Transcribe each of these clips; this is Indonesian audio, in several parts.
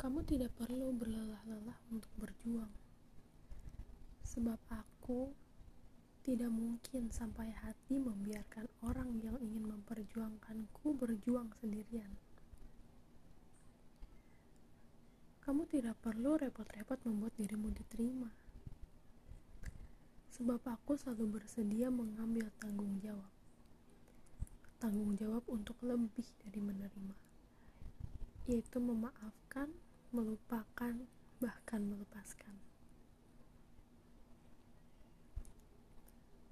Kamu tidak perlu berlelah-lelah untuk berjuang, sebab aku tidak mungkin sampai hati membiarkan orang yang ingin memperjuangkanku berjuang sendirian. Kamu tidak perlu repot-repot membuat dirimu diterima, sebab aku selalu bersedia mengambil tanggung jawab. Tanggung jawab untuk lebih dari menerima, yaitu memaafkan melupakan, bahkan melepaskan.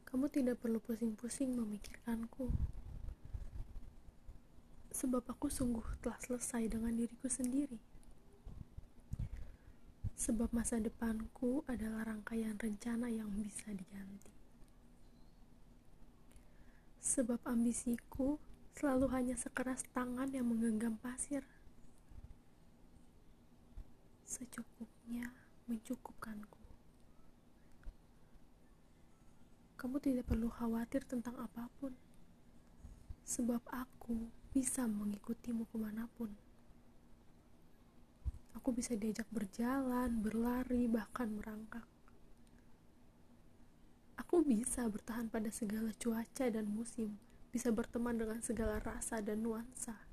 Kamu tidak perlu pusing-pusing memikirkanku, sebab aku sungguh telah selesai dengan diriku sendiri. Sebab masa depanku adalah rangkaian rencana yang bisa diganti. Sebab ambisiku selalu hanya sekeras tangan yang menggenggam pasir secukupnya mencukupkanku. Kamu tidak perlu khawatir tentang apa pun, sebab aku bisa mengikutimu ke mana pun. Aku bisa diajak berjalan, berlari, bahkan merangkak. Aku bisa bertahan pada segala cuaca dan musim, bisa berteman dengan segala rasa dan nuansa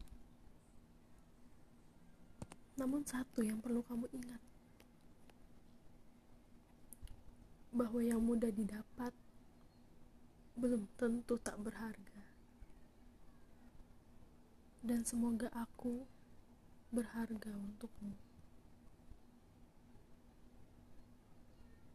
namun satu yang perlu kamu ingat bahwa yang mudah didapat belum tentu tak berharga. Dan semoga aku berharga untukmu.